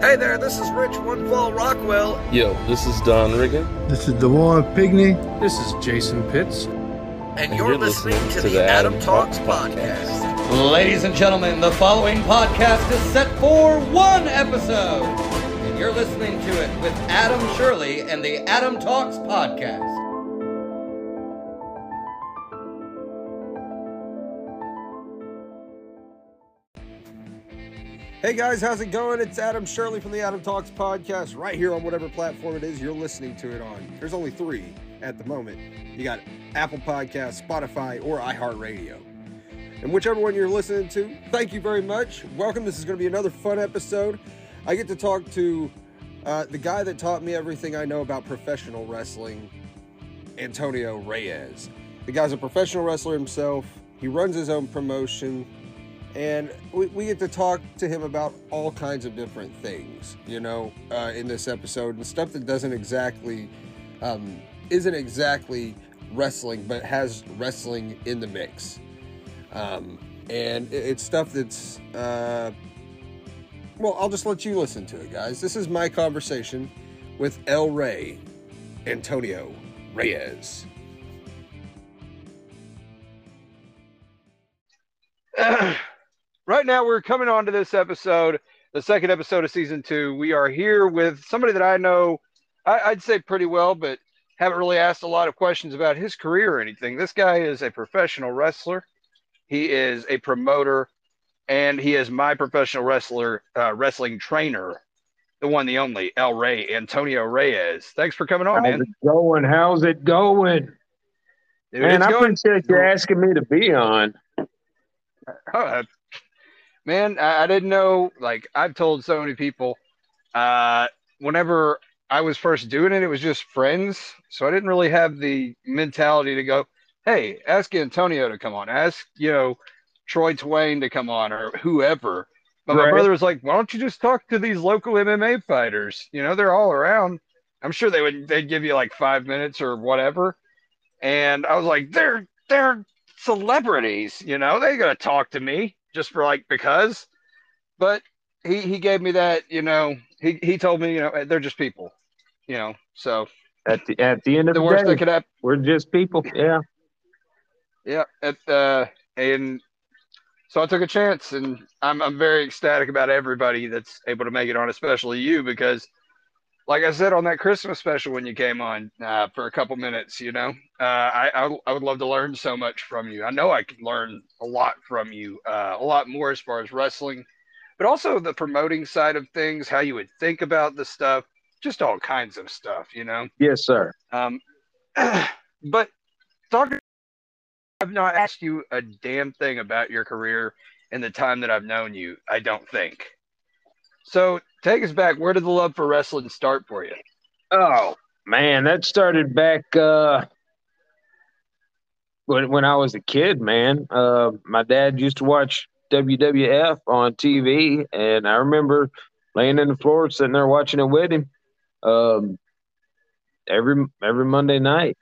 Hey there, this is Rich One Fall Rockwell. Yo, this is Don Riggin. This is Dewan Pigney. This is Jason Pitts. And, you're, listening, to, the, Adam, Talks, podcast. Ladies and gentlemen, the following podcast is set for one episode. And you're listening to it with Adam Shirley and the Adam Talks podcast. Hey guys, how's it going? It's Adam Shirley from the Adam Talks podcast, right here on whatever platform it is you're listening to it on. There's only three at the moment. You got Apple Podcasts, Spotify, or iHeartRadio. And whichever one you're listening to, thank you very much. Welcome. This is going to be another fun episode. I get to talk to uh, the guy that taught me everything I know about professional wrestling, Antonio Reyes. The guy's a professional wrestler himself. He runs his own promotion and we, we get to talk to him about all kinds of different things, you know, uh, in this episode and stuff that doesn't exactly, um, isn't exactly wrestling, but has wrestling in the mix. Um, and it, it's stuff that's, uh, well, I'll just let you listen to it, guys. This is my conversation with El Rey, Antonio Reyes. right now we're coming on to this episode, the second episode of season two. We are here with somebody that I know, I, would say pretty well, but haven't really asked a lot of questions about his career or anything. This guy is a professional wrestler. He is a promoter, and he is my professional wrestler, uh, wrestling trainer, the one, the only, El Rey, Antonio Reyes. Thanks for coming on, How's man. How's it going? How's it going? Dude, man, I going. appreciate you asking me to be on. Oh, man, I, I didn't know. Like I've told so many people, uh, whenever I was first doing it, it was just friends, so I didn't really have the mentality to go, "Hey, ask Antonio to come on, ask you know Troy Twain to come on, or whoever." But right. my brother was like, "Why don't you just talk to these local MMA fighters? You know, they're all around. I'm sure they would. They'd give you like five minutes or whatever." And I was like, "They're they're celebrities. You know, they gotta talk to me." Just for like because. But he he gave me that, you know, he he told me, you know, they're just people, you know. So at the at the end of the, the worst day, that could happen, we're just people. Yeah. Yeah. At uh and so I took a chance and I'm I'm very ecstatic about everybody that's able to make it on, especially you, because like I said on that Christmas special when you came on uh, for a couple minutes, you know, uh, I, I, I would love to learn so much from you. I know I can learn a lot from you, uh, a lot more as far as wrestling, but also the promoting side of things, how you would think about the stuff, just all kinds of stuff, you know. Yes, sir. Um, but talking, I've not asked you a damn thing about your career in the time that I've known you. I don't think. So take us back. Where did the love for wrestling start for you? Oh man, that started back uh, when when I was a kid. Man, uh, my dad used to watch WWF on TV, and I remember laying in the floor, sitting there watching it with him um, every every Monday night.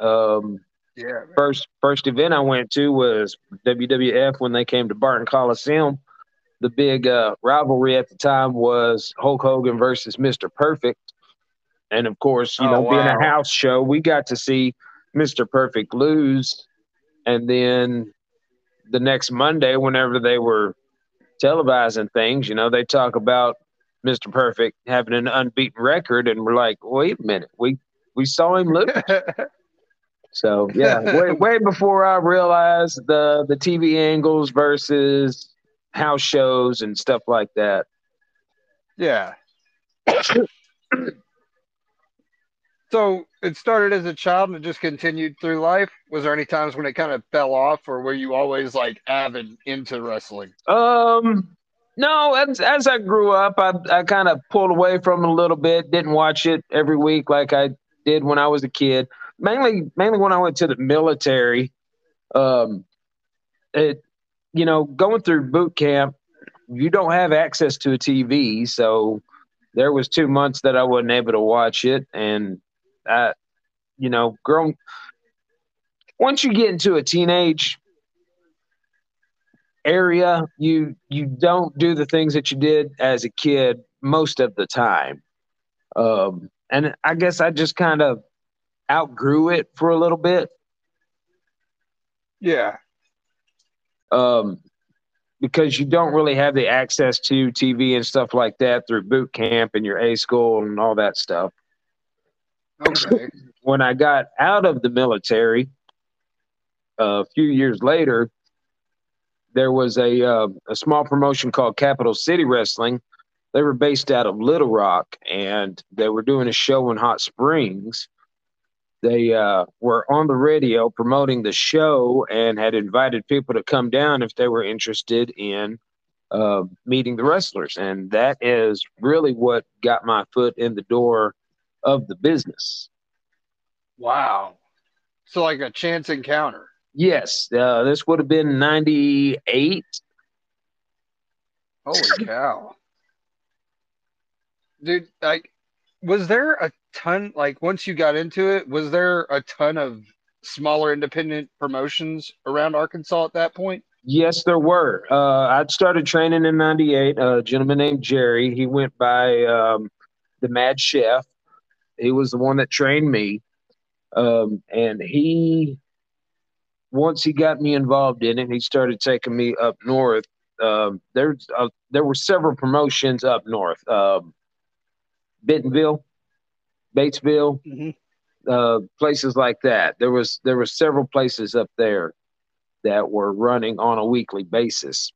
Um, yeah. First first event I went to was WWF when they came to Barton Coliseum the big uh, rivalry at the time was Hulk Hogan versus Mr. Perfect. And of course, you oh, know, wow. being a house show, we got to see Mr. Perfect lose. And then the next Monday, whenever they were televising things, you know, they talk about Mr. Perfect having an unbeaten record, and we're like, wait a minute, we we saw him lose. so yeah, way way before I realized the the TV angles versus house shows and stuff like that. Yeah. so it started as a child and it just continued through life. Was there any times when it kind of fell off, or were you always like avid into wrestling? Um, no. As as I grew up, I I kind of pulled away from it a little bit. Didn't watch it every week like I did when I was a kid. Mainly, mainly when I went to the military. Um, it you know, going through boot camp, you don't have access to a TV, so there was two months that I wasn't able to watch it, and I, you know, grown. Once you get into a teenage area, you you don't do the things that you did as a kid most of the time. Um, and I guess I just kind of outgrew it for a little bit. Yeah. Um, because you don't really have the access to TV and stuff like that through boot camp and your A school and all that stuff. Okay. when I got out of the military, uh, a few years later, there was a uh, a small promotion called Capital City Wrestling. They were based out of Little Rock, and they were doing a show in Hot Springs. They uh, were on the radio promoting the show and had invited people to come down if they were interested in uh, meeting the wrestlers, and that is really what got my foot in the door of the business. Wow. So like a chance encounter. Yes, uh, this would have been 98. Holy cow. Dude, like was there a ton like once you got into it, was there a ton of smaller independent promotions around Arkansas at that point? Yes, there were. Uh, I'd started training in 98. A gentleman named Jerry, he went by um, the Mad Chef. He was the one that trained me. Um, and he once he got me involved in it, he started taking me up north. Um, there's uh, there were several promotions up north, um, Bentonville, Batesville, mm-hmm. uh, places like that. There was there were several places up there that were running on a weekly basis,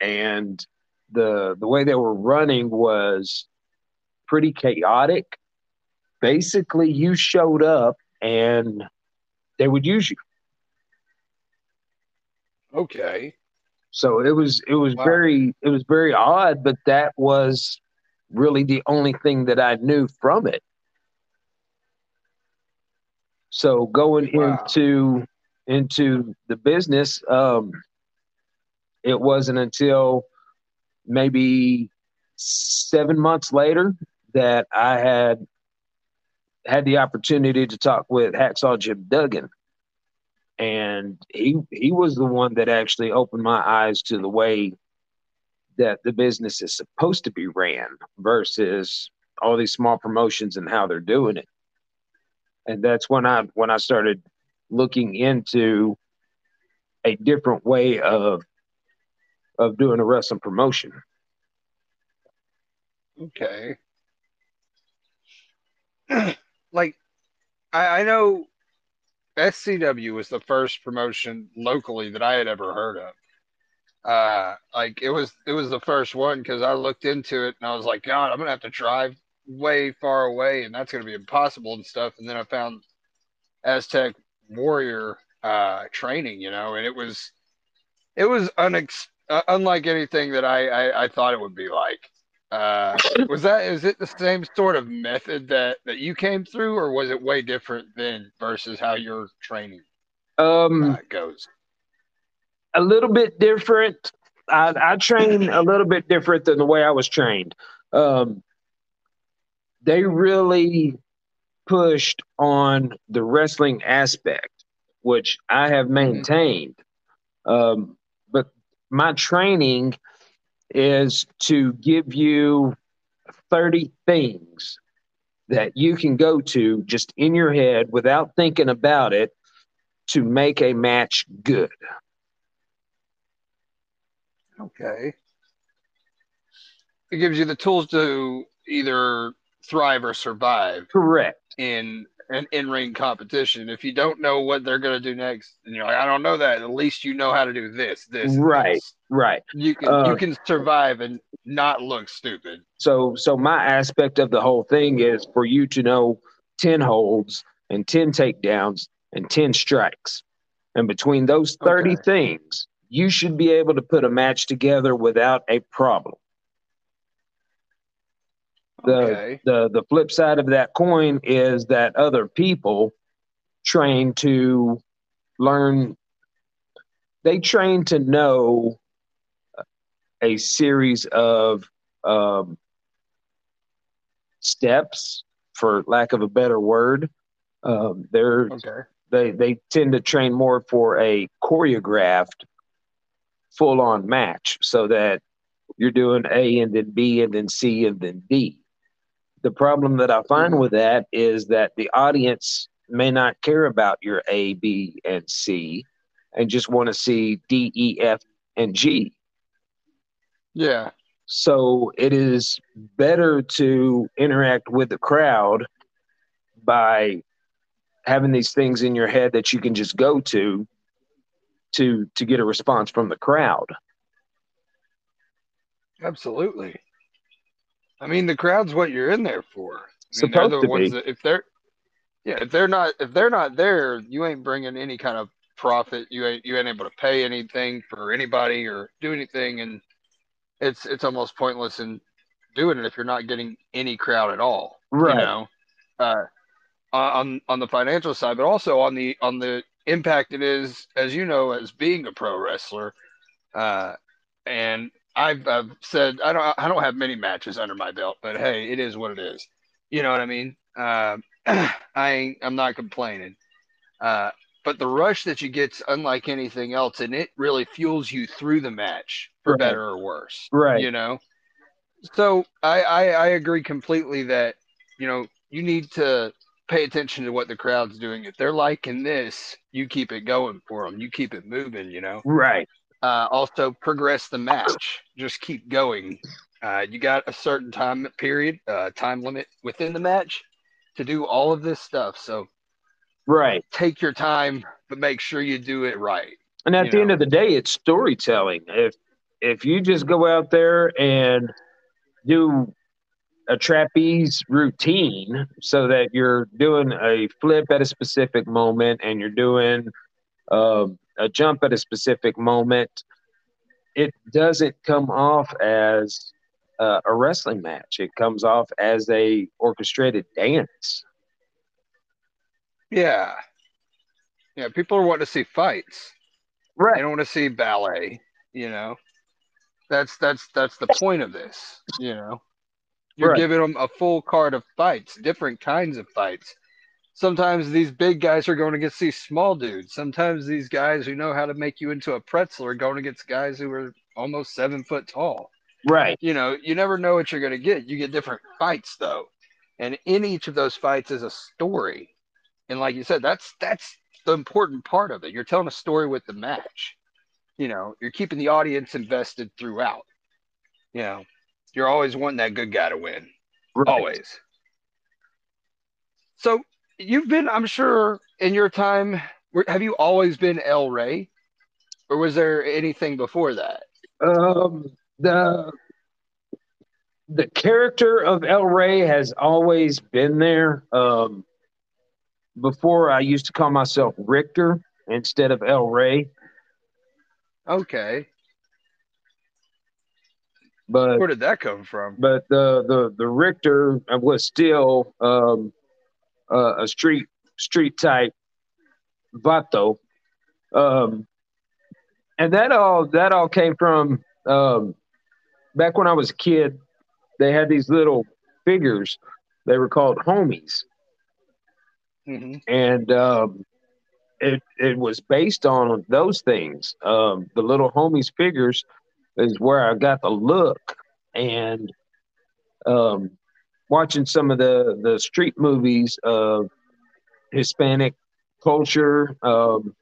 and the the way they were running was pretty chaotic. Basically, you showed up and they would use you. Okay. So it was it was wow. very it was very odd, but that was really the only thing that I knew from it. So going wow. into into the business, um, it wasn't until maybe seven months later that I had had the opportunity to talk with Hacksaw Jim Duggan, and he he was the one that actually opened my eyes to the way that the business is supposed to be ran versus all these small promotions and how they're doing it. And that's when I when I started looking into a different way of of doing a wrestling promotion. Okay. like I, I know SCW was the first promotion locally that I had ever heard of. Uh, like it was it was the first one because I looked into it and I was like, God, I'm gonna have to drive way far away and that's gonna be impossible and stuff. And then I found Aztec Warrior uh, training, you know, and it was it was unex- uh, unlike anything that I, I I thought it would be like. Uh, was that is it the same sort of method that that you came through, or was it way different than versus how your training um, uh, goes? A little bit different. I, I train a little bit different than the way I was trained. Um, they really pushed on the wrestling aspect, which I have mm-hmm. maintained. Um, but my training is to give you 30 things that you can go to just in your head without thinking about it to make a match good. Okay. It gives you the tools to either thrive or survive. Correct. In an in-ring competition. If you don't know what they're going to do next, and you're like, I don't know that. At least you know how to do this, this, right, this. right. You can uh, you can survive and not look stupid. So, so my aspect of the whole thing is for you to know ten holds and ten takedowns and ten strikes, and between those thirty okay. things, you should be able to put a match together without a problem. The, okay. the the flip side of that coin is that other people train to learn they train to know a series of um, steps for lack of a better word um, they're okay. they they tend to train more for a choreographed full on match so that you're doing A and then B and then C and then D. The problem that I find with that is that the audience may not care about your A, B, and C and just want to see D, E, F, and G. Yeah. So it is better to interact with the crowd by having these things in your head that you can just go to to to get a response from the crowd. Absolutely. I mean, the crowd's what you're in there for. I mean, Supposed they're the to ones be. that if they're yeah, if they're not if they're not there, you ain't bringing any kind of profit. You ain't you ain't able to pay anything for anybody or do anything, and it's it's almost pointless in doing it if you're not getting any crowd at all. Right. You know, uh, on on the financial side, but also on the on the impact it is, as you know, as being a pro wrestler. Uh, and I've, I've said I don't I don't have many matches under my belt, but hey, it is what it is. You know what I mean? Uh, I ain't, I'm not complaining. Uh, but the rush that you get's unlike anything else, and it really fuels you through the match for Right. better or worse. Right. You know. So I, I I agree completely that you know you need to pay attention to what the crowd's doing. If they're liking this, you keep it going for them. You keep it moving. You know Right. uh, also progress the match. Just keep going. Uh, you got a certain time period, uh, time limit within the match to do all of this stuff. So Right. take your time, but make sure you do it right. And at the end of the day, it's storytelling. If if you just go out there and do a trapeze routine so that you're doing a flip at a specific moment and you're doing um, a jump at a specific moment, it doesn't come off as uh, a wrestling match. It comes off as a orchestrated dance. Yeah. Yeah. People are wanting to see fights. Right. They don't want to see ballet, you know. That's that's that's the point of this, you know. You're Right. giving them a full card of fights, different kinds of fights. Sometimes these big guys are going against these small dudes. Sometimes these guys who know how to make you into a pretzel are going against guys who are almost seven foot tall. Right. You know, you never know what you're going to get. You get different fights though, and in each of those fights is a story. And like you said, that's that's the important part of it. You're telling a story with the match. You know, you're keeping the audience invested throughout. You know, you're always wanting that good guy to win. right. Always. So you've been, I'm sure, in your time. Have you always been El Rey, or was there anything before that? Um, the the character of El Rey has always been there. Um, before I used to call myself Richter instead of El Rey, Okay, but where did that come from? but the the the Richter was still um, uh, a street street type vato, um, and that all that all came from um, back when I was a kid. They had these little figures. They were called homies, hmm and um, it it was based on those things. Um, the little homies figures is where I got the look, and um, watching some of the the street movies of Hispanic culture, um,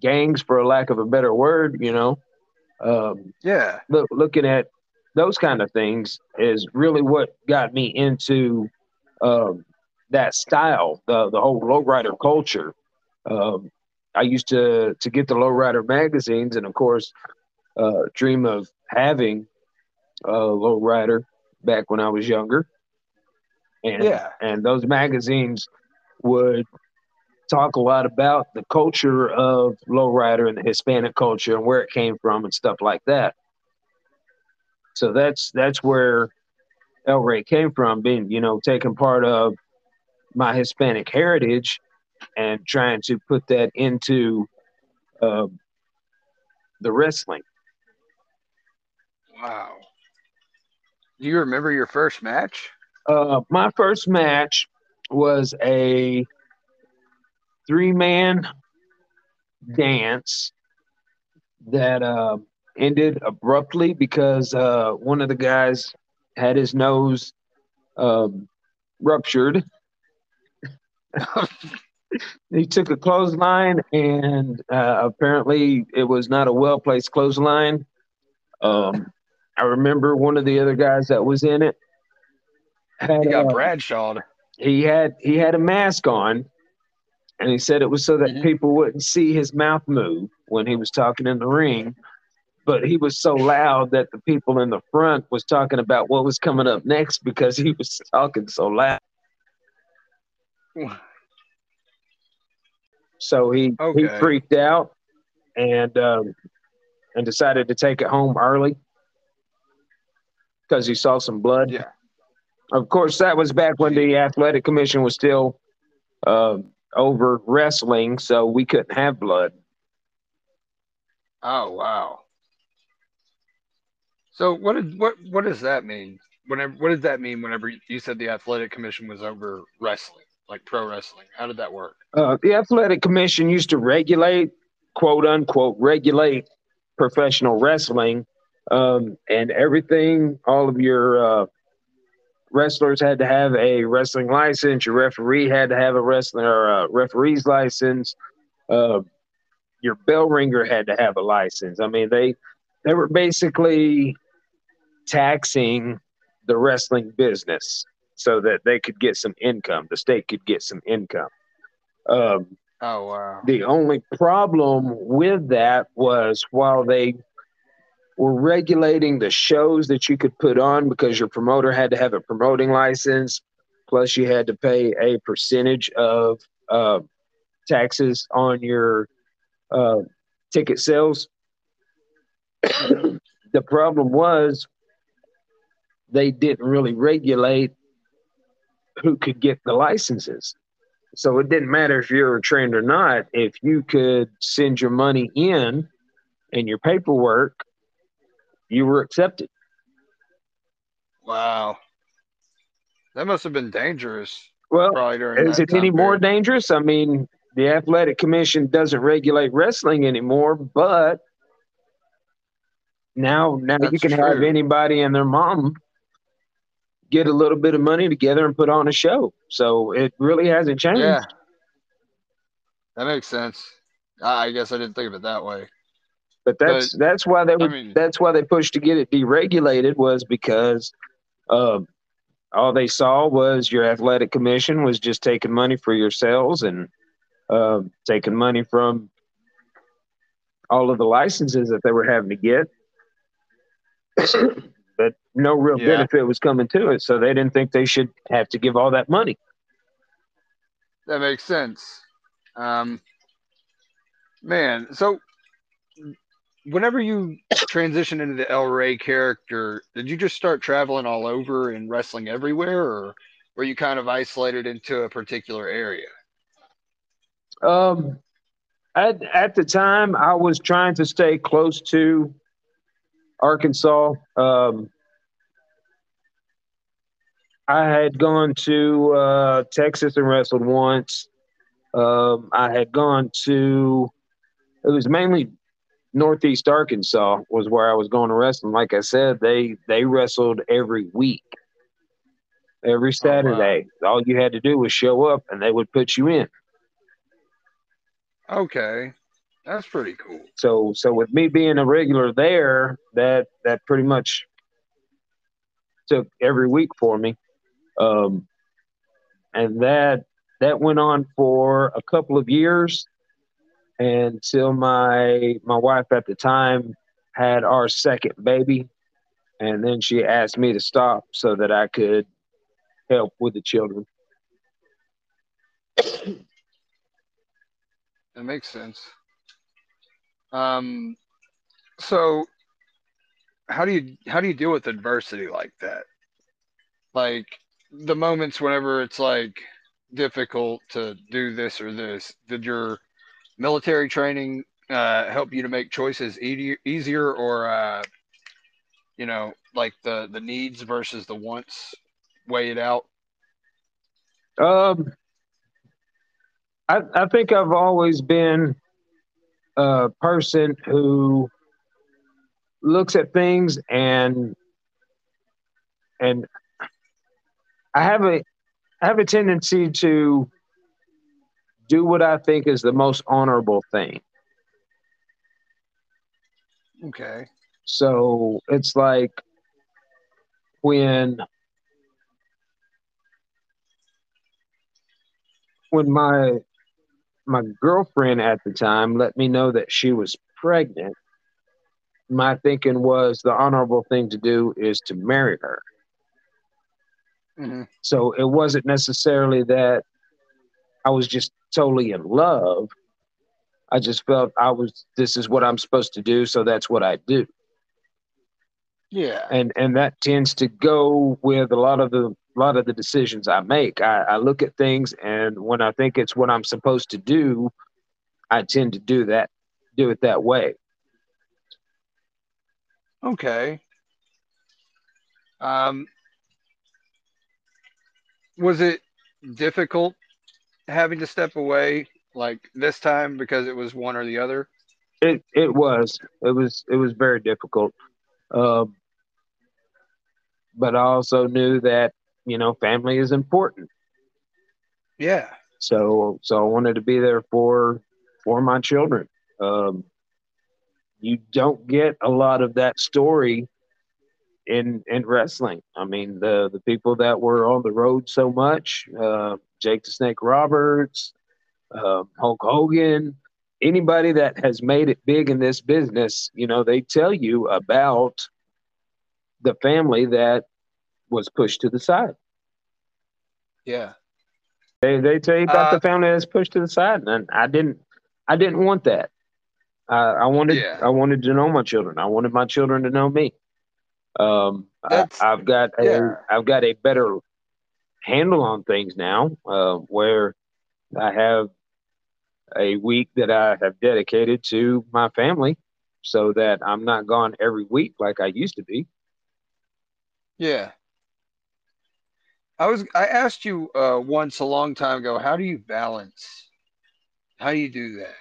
gangs, for a lack of a better word, you know. Um, Yeah, look, looking at those kind of things is really what got me into um, that style, the the whole lowrider culture. Um, I used to to get the lowrider magazines, and of course, uh, dream of having a lowrider back when I was younger. And yeah, and those magazines would talk a lot about the culture of lowrider and the Hispanic culture and where it came from and stuff like that. So that's that's where El Rey came from, being you know taking part of my Hispanic heritage and trying to put that into uh, the wrestling. wow. Do you remember your first match? Uh, my first match was a three man dance that uh, ended abruptly because uh, one of the guys had his nose um, ruptured. he took a clothesline, and uh, apparently it was not a well placed clothesline. Um, I remember one of the other guys that was in it. Had, He got uh, Bradshawed. he had he had a mask on and he said it was so that Mhm. people wouldn't see his mouth move when he was talking in the ring but he was so loud that the people in the front was talking about what was coming up next because he was talking so loud so he he freaked out and um, and decided to take it home early because he saw some blood Yeah. of course, that was back when the athletic commission was still uh, over wrestling, so we couldn't have blood. Oh wow. So what did what what does that mean? Whenever what did that mean whenever you said the athletic commission was over wrestling, like pro wrestling? How did that work? Uh, the athletic commission used to regulate, quote unquote, regulate professional wrestling, um, and everything. All of your uh, wrestlers had to have a wrestling license. Your referee had to have a wrestling or a referee's license. Uh, your bell ringer had to have a license. I mean, they they were basically taxing the wrestling business so that they could get some income. The state could get some income. Um, Oh wow. the only problem with that was while they were regulating the shows that you could put on because your promoter had to have a promoting license, plus you had to pay a percentage of uh, taxes on your uh, ticket sales. the problem was they didn't really regulate who could get the licenses. So it didn't matter if you were trained or not. If you could send your money in and your paperwork, you were accepted. Wow. That must have been dangerous. Well, is it any more dangerous? I mean, the athletic commission doesn't regulate wrestling anymore, but now now you That's can have anybody and their mom get a little bit of money together and put on a show. So it really hasn't changed. Yeah. That makes sense. I I guess I didn't think of it that way. But that's that's why they were mean- that's why they pushed to get it deregulated was because uh, all they saw was your athletic commission was just taking money for yourselves and uh, taking money from all of the licenses that they were having to get. No real Yeah. benefit was coming to it, so they didn't think they should have to give all that money. That makes sense. Um, man, so whenever you transition into the El Rey character, did you just start traveling all over and wrestling everywhere, or were you kind of isolated into a particular area? Um, at at the time, I was trying to stay close to Arkansas. Um, I had gone to uh, Texas and wrestled once. Um, I had gone to. It was mainly Northeast Arkansas was where I was going to wrestle. Like I said, they they wrestled every week, every Saturday. All you had to do was show up, and they would put you in. Okay, that's pretty cool. So so with me being a regular there, that that pretty much took every week for me. Um and that that went on for a couple of years until my my wife at the time had our second baby and then she asked me to stop so that I could help with the children. That makes sense. Um, so how do you how do you deal with adversity like that? Like the moments whenever it's like difficult to do this or this. Did your military training uh, help you to make choices easier, easier or uh, you know, like the the needs versus the wants weigh it out? Um, I I think I've always been a person who looks at things and and I have a I have a tendency to do what I think is the most honorable thing. Okay. So it's like when when my my girlfriend at the time let me know that she was pregnant, my thinking was the honorable thing to do is to marry her. Hmm So it wasn't necessarily that I was just totally in love. I just felt I was this is what I'm supposed to do, so that's what I do. Yeah. And and that tends to go with a lot of the lot of the decisions I make. I, I look at things and when I think it's what I'm supposed to do, I tend to do that do it that way. Okay. Um, was it difficult having to step away like this time because it was one or the other? It it was. It was it was very difficult. Um but I also knew that, you know, family is important. Yeah. So so I wanted to be there for for my children. Um, you don't get a lot of that story in in wrestling. I mean, the the people that were on the road so much, uh, Jake the Snake Roberts, uh, Hulk Hogan, anybody that has made it big in this business, you know, they tell you about the family that was pushed to the side. Yeah. They they tell you about Uh, the family that's pushed to the side, and I didn't I didn't want that. I, I wanted Yeah. I wanted to know my children. I wanted my children to know me. Um, I, I've got a yeah. have got a better handle on things now, uh, where I have a week that I have dedicated to my family, so that I'm not gone every week like I used to be. Yeah. I was I asked you uh once a long time ago, how do you balance? How do you do that?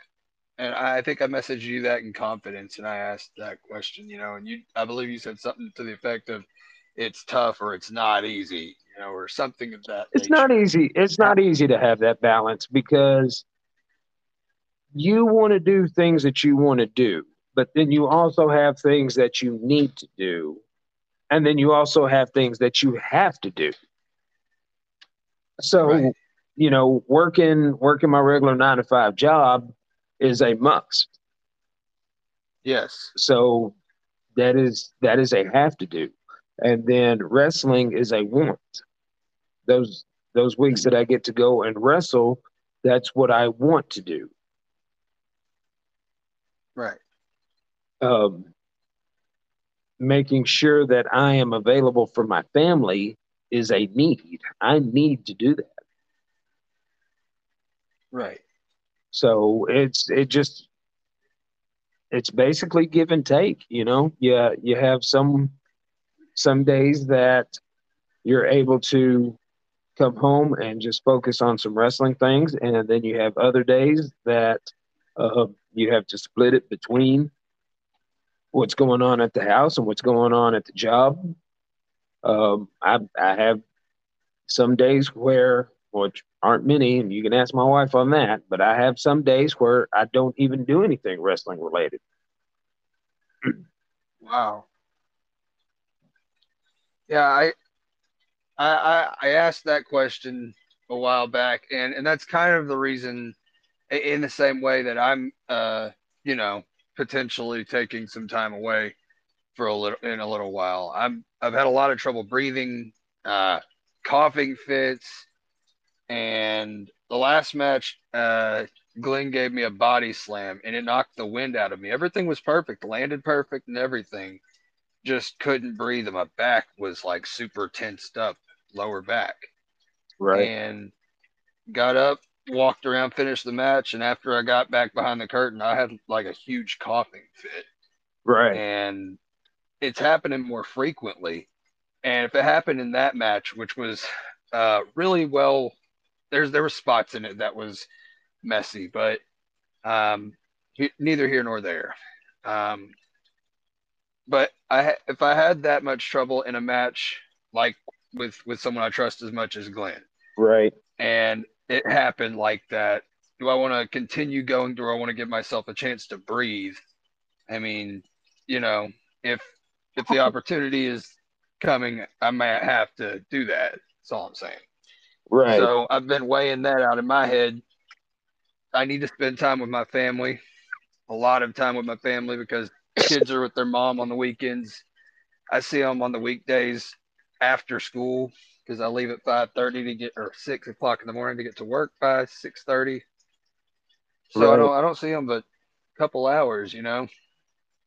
And I think I messaged you that in confidence and I asked that question, you know, and you I believe you said something to the effect of it's tough or it's not easy, you know, or something of that it's nature. not easy it's not easy to have that balance because you want to do things that you want to do but then you also have things that you need to do and then you also have things that you have to do so Right. you know working working my regular nine to five job is a must Yes. so that is that is a have to do and then wrestling is a want those those weeks that i get to go and wrestle that's what i want to do Right. um, making sure that i am available for my family is a need i need to do that Right. So it's it just it's basically give and take you know? Yeah you have some some days that you're able to come home and just focus on some wrestling things and then you have other days that uh, you have to split it between what's going on at the house and what's going on at the job. Um, I, I have some days where which aren't many and you can ask my wife on that but i have some days where i don't even do anything wrestling related Wow. Yeah, I, I, I asked that question a while back, and and that's kind of the reason, in the same way that I'm, uh, you know, potentially taking some time away for a little in a little while. I'm I've had a lot of trouble breathing, uh, coughing fits, and the last match, uh, Glenn gave me a body slam and it knocked the wind out of me. Everything was perfect, landed perfect and everything. Just couldn't breathe. And my back was like super tensed up, lower back. right And got up, walked around, finished the match. And after I got back behind the curtain, I had like a huge coughing fit. right And it's happening more frequently. And if it happened in that match, which was uh, really well, there's there were spots in it that was messy, but um, he- neither here nor there. Um, but I if I had that much trouble in a match like with with someone I trust as much as Glenn, Right. and it happened like that, do I want to continue going? Do I want to give myself a chance to breathe? I mean, you know, if if the opportunity is coming, I might have to do that. That's all I'm saying. Right. So I've been weighing that out in my head. I need to spend time with my family, a lot of time with my family because kids are with their mom on the weekends. I see them on the weekdays after school because I leave at five thirty to get or six o'clock in the morning to get to work by six thirty. So I don't I don't see them but a couple hours, you know.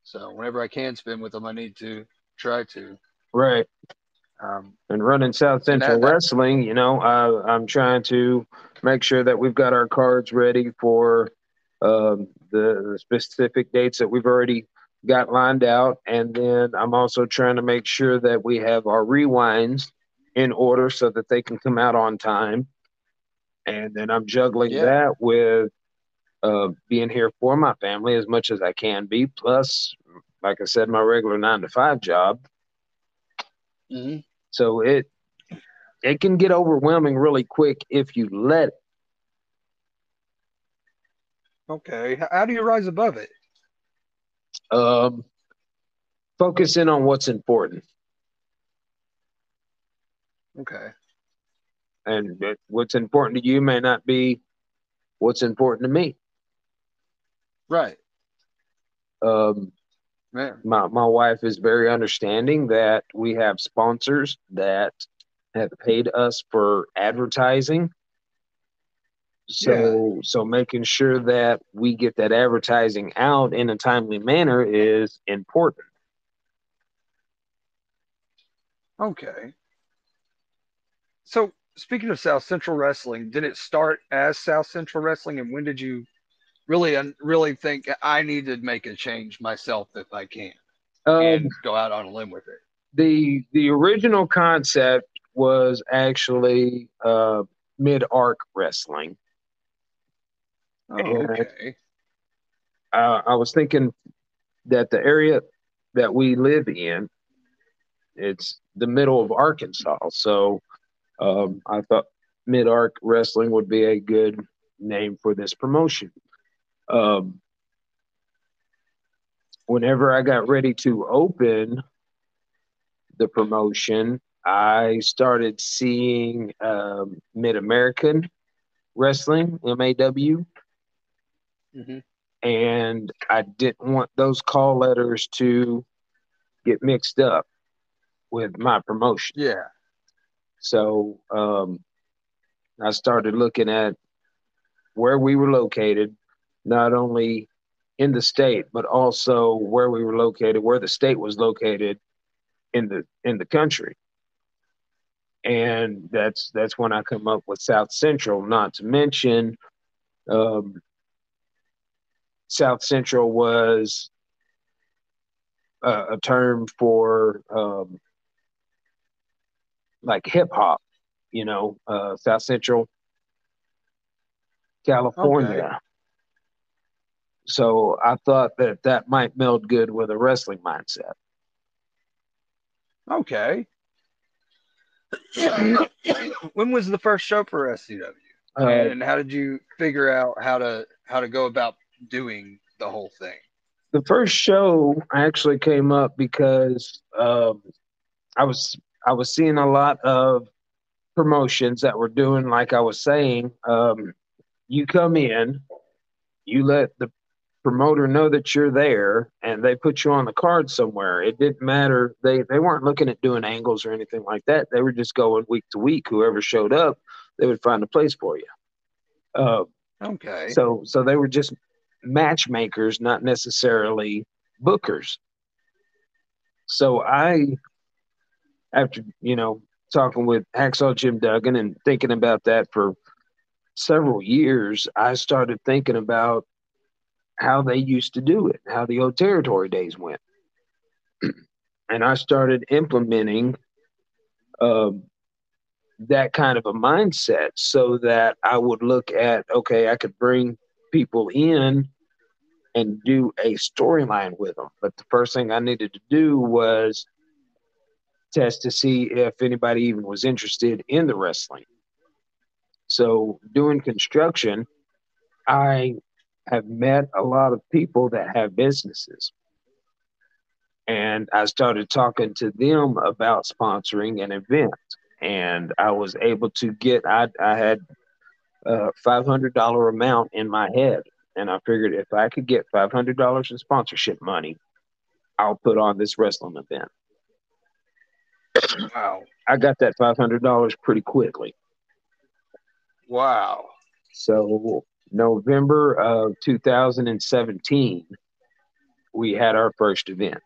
So whenever I can spend with them, I need to try to. right. Um, And running South that- Central that- Wrestling, you know, I, I'm trying to make sure that we've got our cards ready for um, the, the specific dates that we've already got lined out. And then I'm also trying to make sure that we have our rewinds in order so that they can come out on time. And then I'm juggling Yeah. that with uh, being here for my family as much as I can be. Plus, like I said, my regular nine to five job. mhm. So it it can get overwhelming really quick if you let it. Okay. How do you rise above it? Um, focus in on what's important, Okay. and what's important to you may not be what's important to me. Right. Um, My my wife is very understanding that we have sponsors that have paid us for advertising. So so making sure that we get that advertising out in a timely manner is important. Okay. So speaking of South Central Wrestling, did it start as South Central Wrestling, and when did you really really think I need to make a change myself if I can Um, and go out on a limb with it? the the original concept was actually uh, mid Ark wrestling. Oh, okay. uh, I was thinking that the area that we live in, it's the middle of Arkansas. So um, I thought Mid Ark Wrestling would be a good name for this promotion. Um, whenever I got ready to open the promotion, I started seeing um, Mid American Wrestling, MAW hmm and I didn't want those call letters to get mixed up with my promotion. Yeah. So um, I started looking at where we were located, not only in the state, but also where we were located, where the state was located in the in the country. And that's that's when I come up with South Central. Not to mention, um, South Central was a, a term for um, like hip hop, you know, uh, South Central California. So I thought that that might meld good with a wrestling mindset. Okay. when was the first show for SCW? Uh, and how did you figure out how to how to go about doing the whole thing? the first show actually came up because um, I was I was seeing a lot of promotions that were doing like I was saying. Um, you come in, you let the promoter know that you're there, and they put you on the card somewhere. It didn't matter. They they weren't looking at doing angles or anything like that. They were just going week to week. Whoever showed up, they would find a place for you. Uh, Okay. so so they were just matchmakers, not necessarily bookers. So I, after you know talking with Hacksaw Jim Duggan and thinking about that for several years, I started thinking about how they used to do it, how the old territory days went, and I started implementing um, that kind of a mindset so that I would look at okay, I could bring people in and do a storyline with them. But the first thing I needed to do was test to see if anybody even was interested in the wrestling. So, doing construction, I have met a lot of people that have businesses. And I started talking to them about sponsoring an event. And I was able to get, I, I had a $500 amount in my head. And I figured if I could get $500 in sponsorship money, I'll put on this wrestling event. Wow. I got that $500 pretty quickly. Wow. So, November of 2017, we had our first event.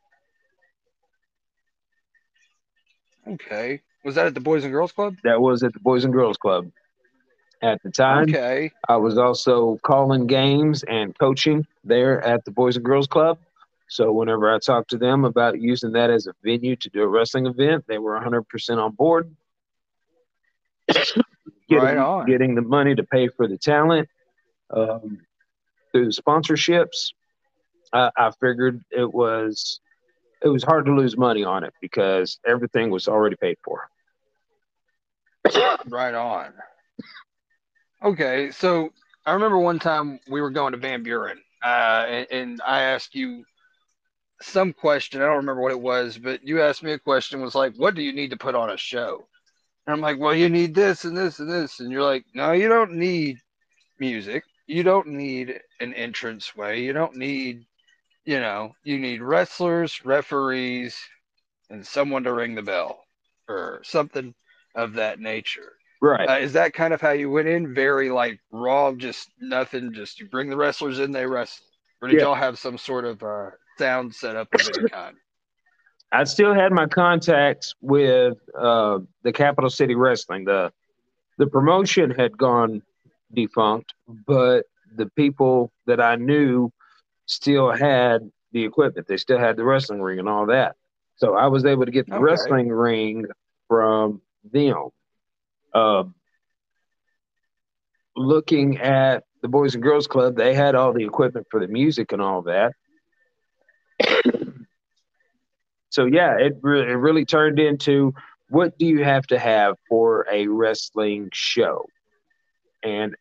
Okay. Was that at the Boys and Girls Club? That was at the Boys and Girls Club. At the time, Okay. I was also calling games and coaching there at the Boys and Girls Club. So whenever I talked to them about using that as a venue to do a wrestling event, they were 100% on board. getting, Right on. getting the money to pay for the talent um, through sponsorships. I, I figured it was it was hard to lose money on it because everything was already paid for. Right on. Okay, so I remember one time we were going to Van Buren, uh, and, and I asked you some question. I don't remember what it was, but you asked me a question. Was like, "What do you need to put on a show?" And I'm like, "Well, you need this and this and this," and you're like, "No, you don't need music. You don't need an entrance way. You don't need, you know, you need wrestlers, referees, and someone to ring the bell or something of that nature." Right. Uh, is that kind of how you went in? Very like raw, just nothing. Just you bring the wrestlers in, they wrestle. Or did Yeah. y'all have some sort of uh, sound set up of any kind? I still had my contacts with uh, the Capital City Wrestling. The the promotion had gone defunct, but the people that I knew still had the equipment. They still had the wrestling ring and all that. So I was able to get the Okay. wrestling ring from them. Uh, looking at the Boys and Girls Club, they had all the equipment for the music and all that. so yeah, it really, it really turned into what do you have to have for a wrestling show, and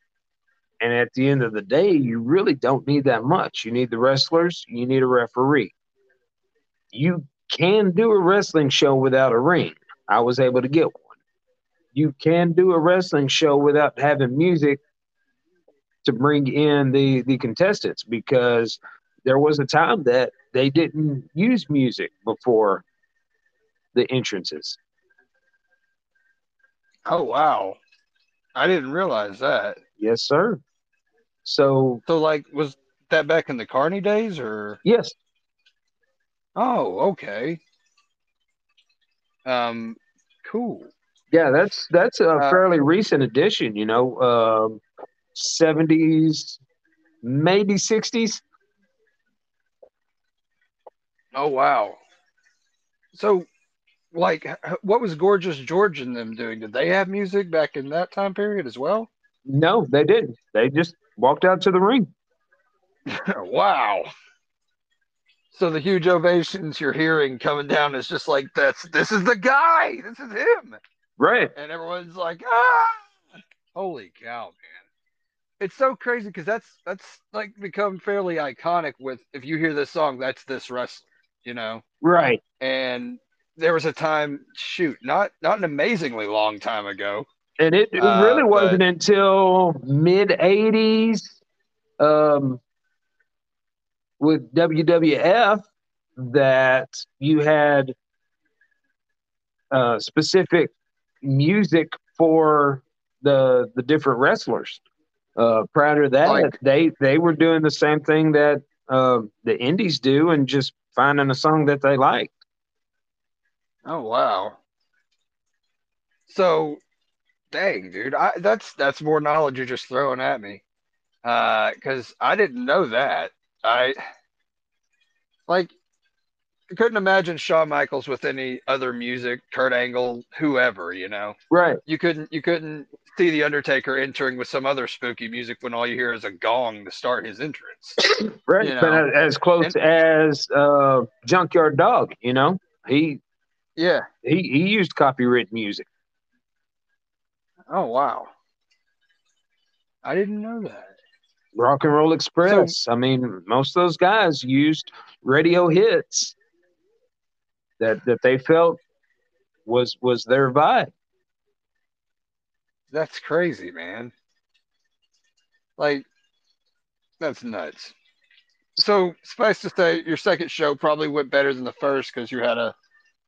and at the end of the day, you really don't need that much. You need the wrestlers, you need a referee. You can do a wrestling show without a ring. I was able to get one. You can do a wrestling show without having music to bring in the the contestants because there was a time that they didn't use music before the entrances. Oh wow, I didn't realize that. Yes, sir. So So like, was that back in the Carney days or? yes, Oh, okay. Um, cool. yeah, that's that's a Uh, fairly recent addition. You know, um, seventies, maybe sixties. Oh wow. So, like, h- what was Gorgeous George and them doing? Did they have music back in that time period as well? No, they didn't. They just walked out to the ring. wow. So the huge ovations you're hearing coming down is just like that's this is the guy. This is him. Right. And everyone's like, ah holy cow, man. It's so crazy because that's that's like become fairly iconic with if you hear this song, that's this wrestler, you know? Right. And there was a time, shoot, not not an amazingly long time ago. And it, it Uh, really but- wasn't until mid 80s um, with WWF that you had uh, specific music for the the different wrestlers. Uh, prior to that, Like- they they were doing the same thing that uh, the indies do, and just finding a song that they like. Oh wow. So dang, dude. I that's that's more knowledge you're just throwing at me. Uh, because I didn't know that. I like I couldn't imagine Shawn Michaels with any other music, Kurt Angle, whoever, you know. Right. You couldn't you couldn't see the Undertaker entering with some other spooky music when all you hear is a gong to start his entrance. Right. You know, as close and- as uh, Junkyard Dog, you know, he yeah. he he used copyrighted music. Oh wow. I didn't know that. Rock and Roll Express. I mean, most of those guys used radio hits that that they felt was was their vibe. That's crazy, man. Like, that's nuts. So, suffice to say, your second show probably went better than the first because you had a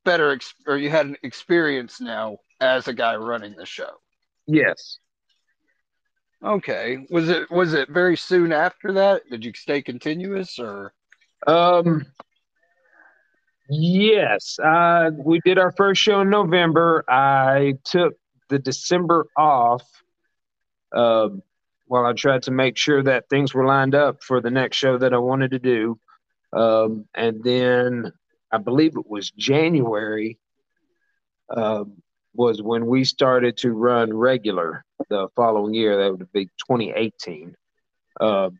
better ex- or you had an experience now as a guy running the show. Yes. Okay. Was it was it very soon after that? Did you stay continuous or? Um. Yes, uh, we did our first show in November. I took the December off um, while I tried to make sure that things were lined up for the next show that I wanted to do. Um, and then I believe it was January um, was when we started to run regular the following year. That would be 2018. Um,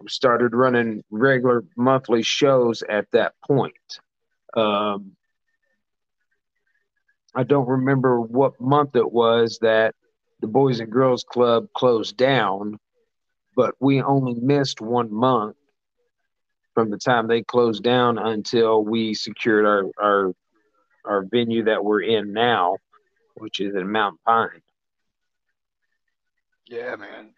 we started running regular monthly shows at that point. Um, I don't remember what month it was that the Boys and Girls Club closed down, but we only missed one month from the time they closed down until we secured our our our venue that we're in now, which is in Mount Pine. Yeah, man.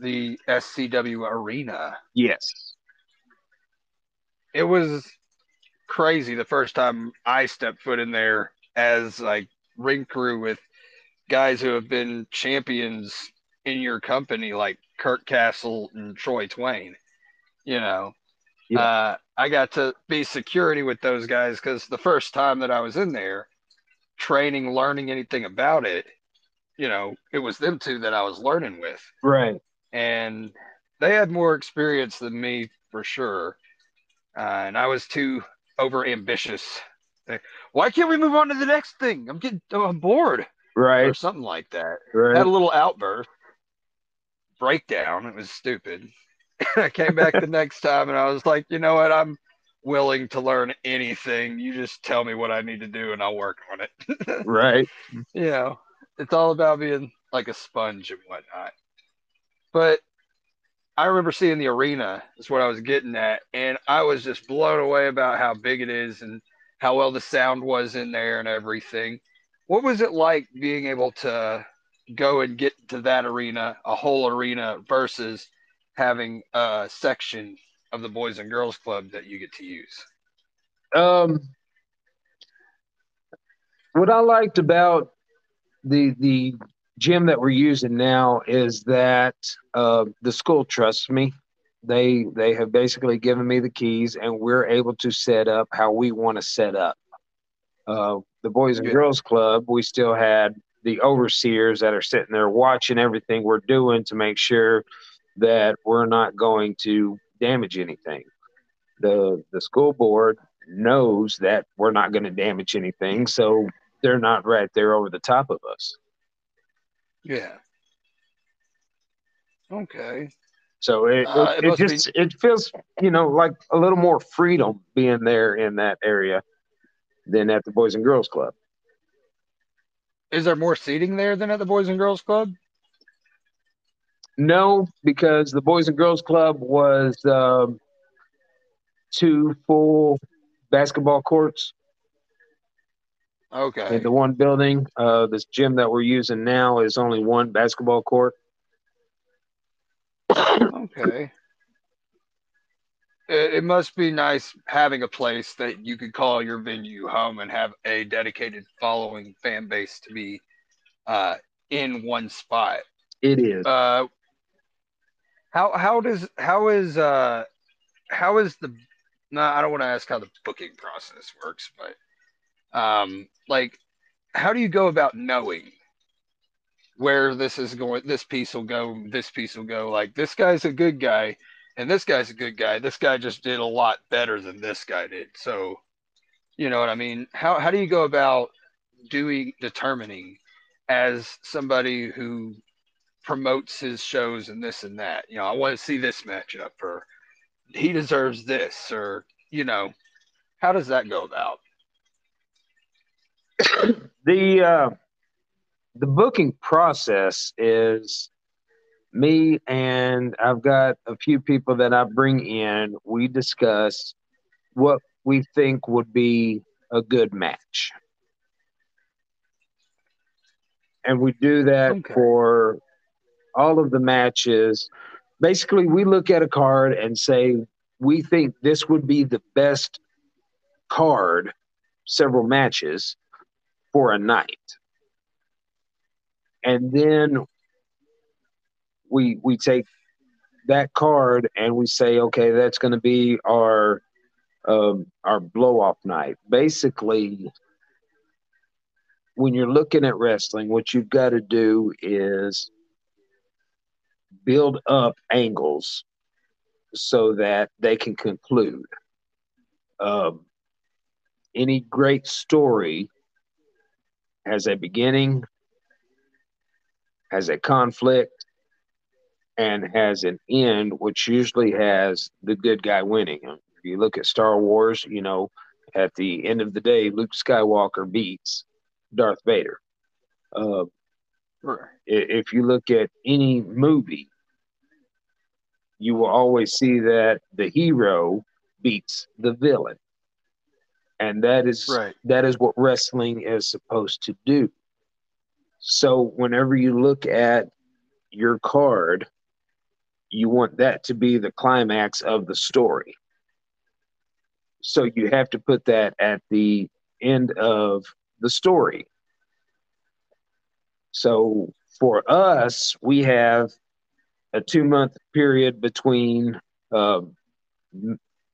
The SCW Arena. Yes. It was crazy the first time I stepped foot in there as like ring crew with guys who have been champions in your company, like Kurt Castle and Troy Twain. You know, Yeah. uh, I got to be security with those guys because the first time that I was in there, training, learning anything about it, you know, it was them two that I was learning with Right. and they had more experience than me for sure. Uh, and I was too over ambitious. Like, Why can't we move on to the next thing? I'm getting I'm bored Right. or something like that. Right. Had a little outburst, breakdown. It was stupid. I came back the next time and I was like, you know what? I'm willing to learn anything. You just tell me what I need to do and I'll work on it. Right. you know, it's all about being like a sponge and whatnot. But I remember seeing the arena is what I was getting at, and I was just blown away about how big it is and how well the sound was in there and everything. What was it like being able to go and get to that arena, a whole arena, versus having a section of the Boys and Girls Club that you get to use? Um, what I liked about the the gym that we're using now is that uh, the school trusts me. They they have basically given me the keys, and we're able to set up how we want to set up. Uh, the Boys and Girls Club, we still had the overseers that are sitting there watching everything we're doing to make sure that we're not going to damage anything. The the school board knows that we're not going to damage anything, so they're not right there over the top of us. Yeah. Okay. So it, Uh, it, it it must be- just it feels you know like a little more freedom being there in that area than at the Boys and Girls Club. Is there more seating there than at the Boys and Girls Club? No, because the Boys and Girls Club was um, two full basketball courts Okay. in the one building. Uh, this gym that we're using now is only one basketball court. Okay. It, it must be nice having a place that you could call your venue home and have a dedicated following fan base to be uh, in one spot. It is. Uh, how how does how is uh how is the no I don't want to ask how the booking process works, but um like how do you go about knowing where this is going this piece will go this piece will go like this guy's a good guy and this guy's a good guy. This guy just did a lot better than this guy did. So, you know what I mean? How how do you go about doing determining as somebody who promotes his shows and this and that? You know, I want to see this matchup or he deserves this or you know, how does that go about? the uh, the booking process is me and I've got a few people that I bring in. We discuss what we think would be a good match. And we do that Okay. for all of the matches. Basically, we look at a card and say, we think this would be the best card, several matches for a night. And then we we take that card and we say, okay, that's going to be our um, our blow off night. Basically, when you're looking at wrestling, what you've got to do is build up angles so that they can conclude. Um, any great story has a beginning, has a conflict, and has an end, which usually has the good guy winning. If you look at Star Wars, you know, at the end of the day, Luke Skywalker beats Darth Vader. Uh, if you look at any movie, you will always see that the hero beats the villain. And that is Right. that is what wrestling is supposed to do. So whenever you look at your card, you want that to be the climax of the story. So you have to put that at the end of the story. So for us, we have a two month period between uh,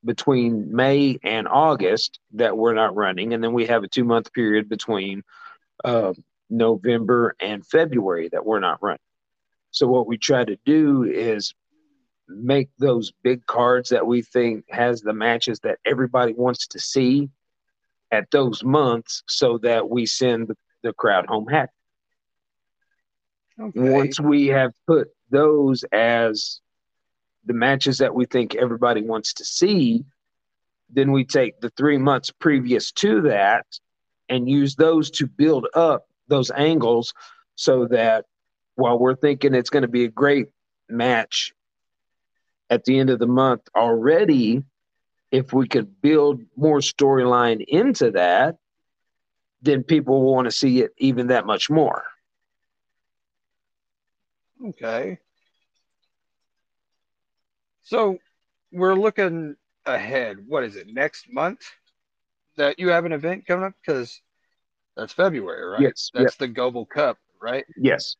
between May and August that we're not running, and then we have a two month period between uh, November and February that we're not running. So what we try to do is make those big cards that we think has the matches that everybody wants to see at those months so that we send the, the crowd home happy. Okay. Once we have put those as the matches that we think everybody wants to see, then we take the three months previous to that and use those to build up those angles so that while we're thinking it's going to be a great match at the end of the month already, if we could build more storyline into that, then people will want to see it even that much more. Okay. So we're looking ahead. What is it? Next month that you have an event coming up because that's February, right? Yes, That's the Goble Cup, right? Yes.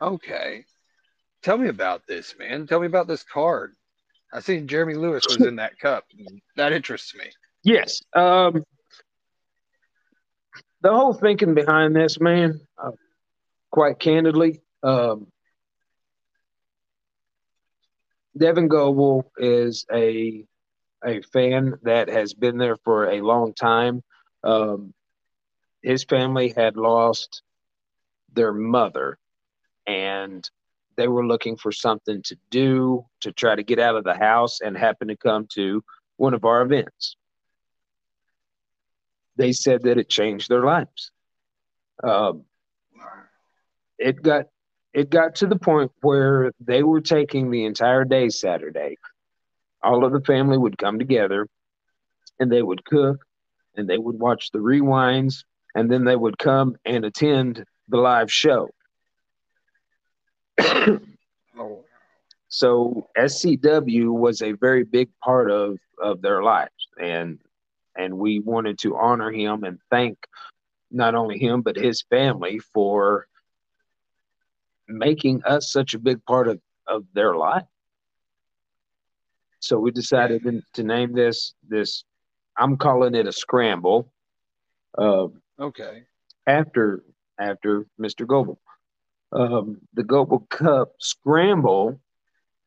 Okay. Tell me about this, man. Tell me about this card. I seen Jeremy Lewis was in that cup. That interests me. Yes. Um, the whole thinking behind this, man, uh, quite candidly, um, Devin Goble is a a fan that has been there for a long time. Um, his family had lost their mother, and they were looking for something to do to try to get out of the house, and happened to come to one of our events they said that it changed their lives. Um, it got it got to the point where they were taking the entire day Saturday. All of the family would come together, and they would cook, and they would watch the rewinds, and then they would come and attend the live show. Oh, so SCW was a very big part of of their lives, and and we wanted to honor him and thank not only him but his family for making us such a big part of of their life. So we decided to, name this this. I'm calling it a scramble. Uh, okay. after after Mr. Goble. Um, the Goble Cup Scramble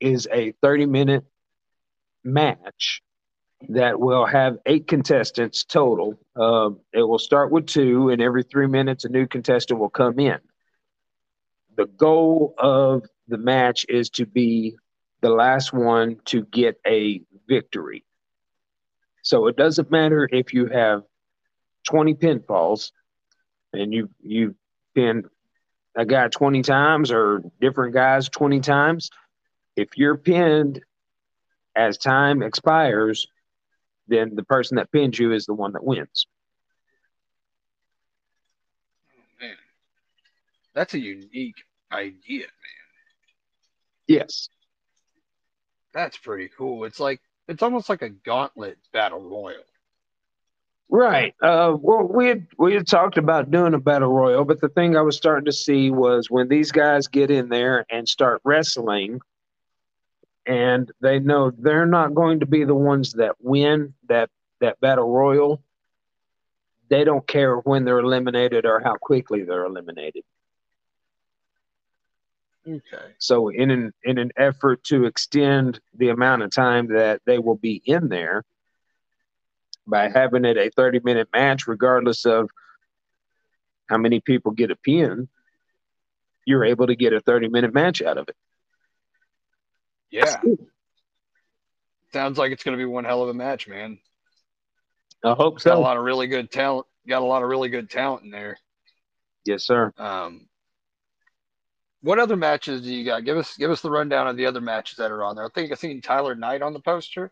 is a 30 minute match that will have eight contestants total. Uh, it will start with two, and every three minutes, a new contestant will come in. The goal of the match is to be the last one to get a victory. So it doesn't matter if you have 20 pinfalls and you you pinned a guy 20 times or different guys 20 times. If you're pinned as time expires, then the person that pins you is the one that wins. That's a unique idea, man. Yes. That's pretty cool. It's like it's almost like a gauntlet battle royal. Right. Uh, well, we had we had talked about doing a battle royal, but the thing I was starting to see was when these guys get in there and start wrestling, and they know they're not going to be the ones that win that that battle royal. They don't care when they're eliminated or how quickly they're eliminated. Okay. So, in an in an effort to extend the amount of time that they will be in there, by having it a 30 minute match, regardless of how many people get a pin, you're able to get a 30 minute match out of it. Yeah. Sounds like it's going to be one hell of a match, man. I hope Got a lot of really good talent. Got a lot of really good talent in there. Yes, sir. Um, what other matches do you got? Give us give us the rundown of the other matches that are on there. I think I seen Tyler Knight on the poster.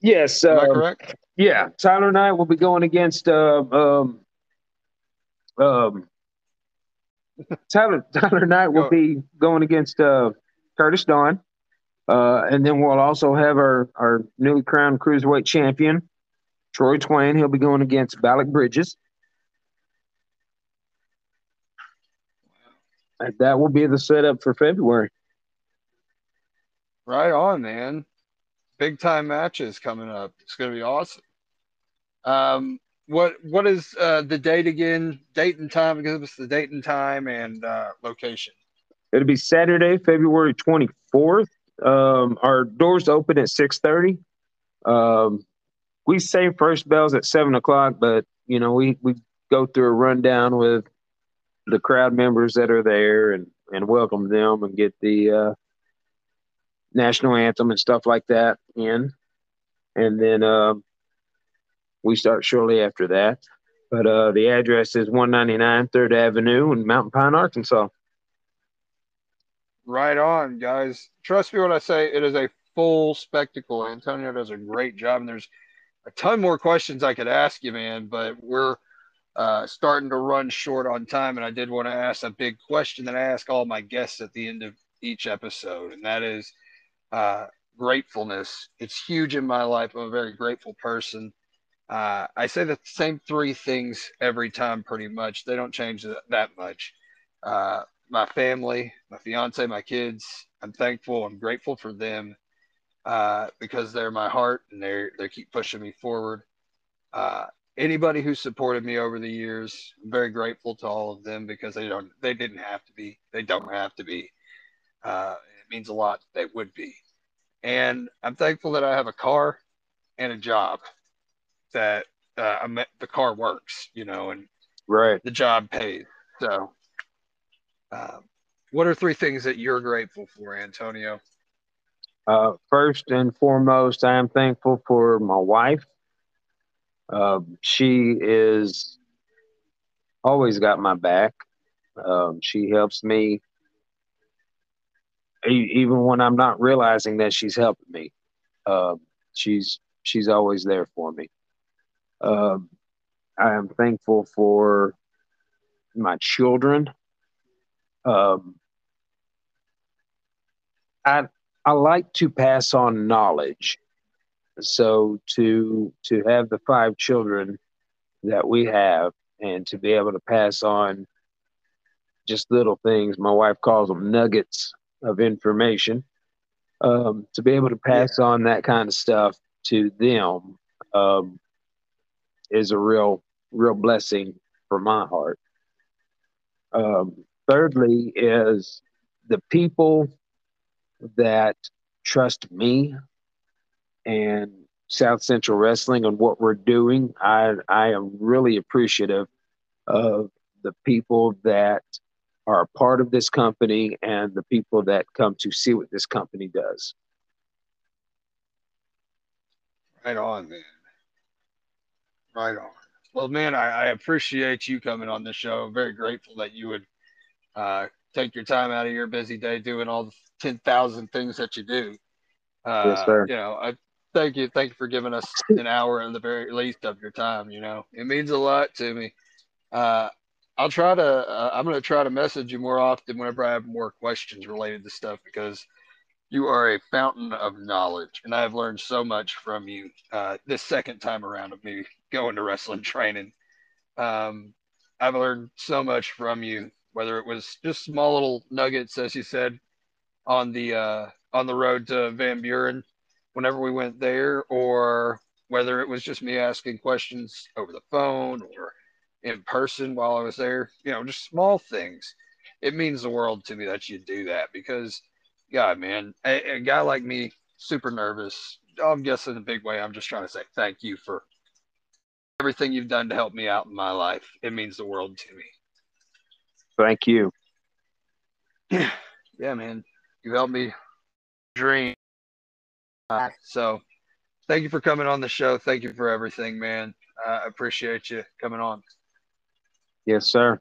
Yes. I um, correct? Yeah. Tyler I will be going against uh, um, um, Tyler. Tyler Knight will be going against uh, Curtis Dawn, uh, and then we'll also have our our newly crowned cruiserweight champion, Troy Twain. He'll be going against Balak Bridges. That will be the setup for February. Right on, man. Big time matches coming up. It's gonna be awesome. Um, what what is uh, the date again? Date and time. Give us the date and time and uh, location. It'll be Saturday, February 24th. Um, our doors open at 6:30. Um, we say first bells at seven o'clock, but you know we we go through a rundown with the crowd members that are there and and welcome them and get the uh, national anthem and stuff like that in, and then um, we start shortly after that. But uh, the address is 199 Third Avenue in Mountain Pine, Arkansas. Right on, guys. Trust me when I say it is a full spectacle. Antonio does a great job, and there's a ton more questions I could ask you, man. But we're uh, starting to run short on time, and I did want to ask a big question that I ask all my guests at the end of each episode, and that is uh, gratefulness. It's huge in my life. I'm a very grateful person. Uh, I say the same three things every time, pretty much. They don't change that, much. Uh, my family, my fiance, my kids. I'm thankful. I'm grateful for them uh, because they're my heart and they they keep pushing me forward. Uh, anybody who supported me over the years, I'm very grateful to all of them because they don't they didn't have to be. They don't have to be. Uh, it means a lot. They would be, and I'm thankful that I have a car and a job that uh, I'm, the car works. You know, and Right. the job pays. So, um, what are three things that you're grateful for, Antonio? Uh, first and foremost, I am thankful for my wife. Uh, she is always got my back. Um, she helps me even when I'm not realizing that she's helping me. Uh, she's she's always there for me. Um I am thankful for my children. Um, I I like to pass on knowledge. So to to have the five children that we have and to be able to pass on just little things, my wife calls them nuggets of information. Um, to be able to pass on that kind of stuff to them um, is a real real blessing for my heart. Um, thirdly is the people that trust me and South Central Wrestling and what we're doing. I I am really appreciative of the people that are a part of this company and the people that come to see what this company does. Right on, man. Right on. Well, man, I, I appreciate you coming on the show. I'm very grateful that you would uh, take your time out of your busy day doing all the 10,000 things that you do. Uh, yes, sir. You know, I thank you. Thank you for giving us an hour in the very least of your time. You know, it means a lot to me. Uh, I'll try to, uh, I'm going to try to message you more often whenever I have more questions related to stuff because you are a fountain of knowledge. And I have learned so much from you uh, this second time around of me going to wrestling training. Um, I've learned so much from you, whether it was just small little nuggets, as you said, on the uh, on the road to Van Buren, whenever we went there, or whether it was just me asking questions over the phone or in person while I was there, you know, just small things. It means the world to me that you do that because, God, man, a, a guy like me, super nervous. I'm guessing in a big way. I'm just trying to say thank you for everything you've done to help me out in my life. It means the world to me. Thank you. Yeah, yeah, man. You helped me dream. Uh, so, thank you for coming on the show. Thank you for everything, man. I uh, appreciate you coming on. Yes, sir.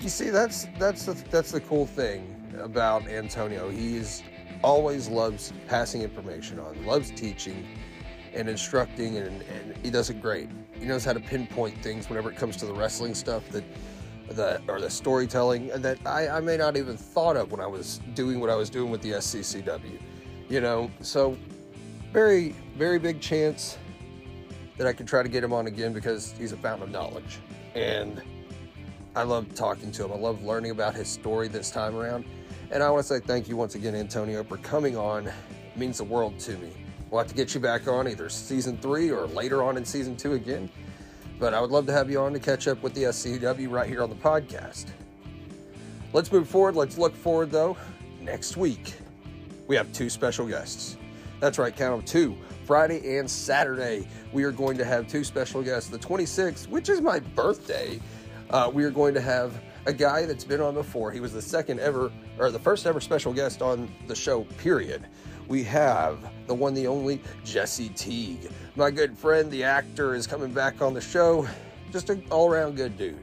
You see, that's that's the that's the cool thing about Antonio. He's always loves passing information on, loves teaching and instructing, and, and he does it great. He knows how to pinpoint things whenever it comes to the wrestling stuff that the or the storytelling that I, I may not even thought of when I was doing what I was doing with the SCCW. You know, so very very big chance that I could try to get him on again because he's a fountain of knowledge. And I love talking to him. I love learning about his story this time around. And I want to say thank you once again, Antonio, for coming on. It means the world to me. We'll have to get you back on either season three or later on in season two again. But I would love to have you on to catch up with the SCW right here on the podcast. Let's move forward. Let's look forward, though. Next week, we have two special guests. That's right, count them two. Friday and Saturday, we are going to have two special guests. The 26th, which is my birthday, uh, we are going to have a guy that's been on before. He was the second ever, or the first ever special guest on the show, period. We have the one, the only Jesse Teague. My good friend, the actor, is coming back on the show. Just an all around good dude.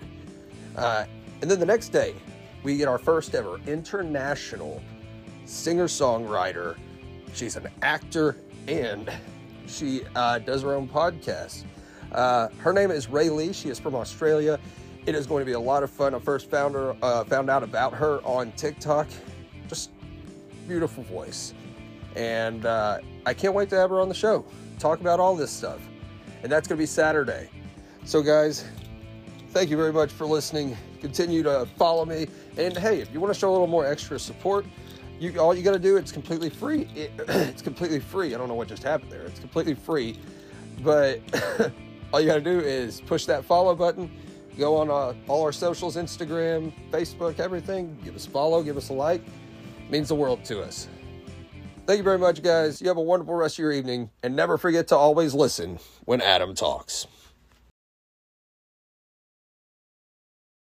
Uh, and then the next day, we get our first ever international singer songwriter. She's an actor and she uh, does her own podcast. Uh, her name is Ray Lee. She is from Australia. It is going to be a lot of fun. I first found her, uh, found out about her on TikTok. Just beautiful voice, and uh, I can't wait to have her on the show. Talk about all this stuff, and that's going to be Saturday. So, guys, thank you very much for listening. Continue to follow me, and hey, if you want to show a little more extra support you all you got to do it's completely free. It, it's completely free. I don't know what just happened there. It's completely free. But all you got to do is push that follow button. Go on uh, all our socials instagram facebook everything. Give us a follow give us a like. It means the world to us thank you very much guys. You have a wonderful rest of your evening and never forget to always listen when adam talks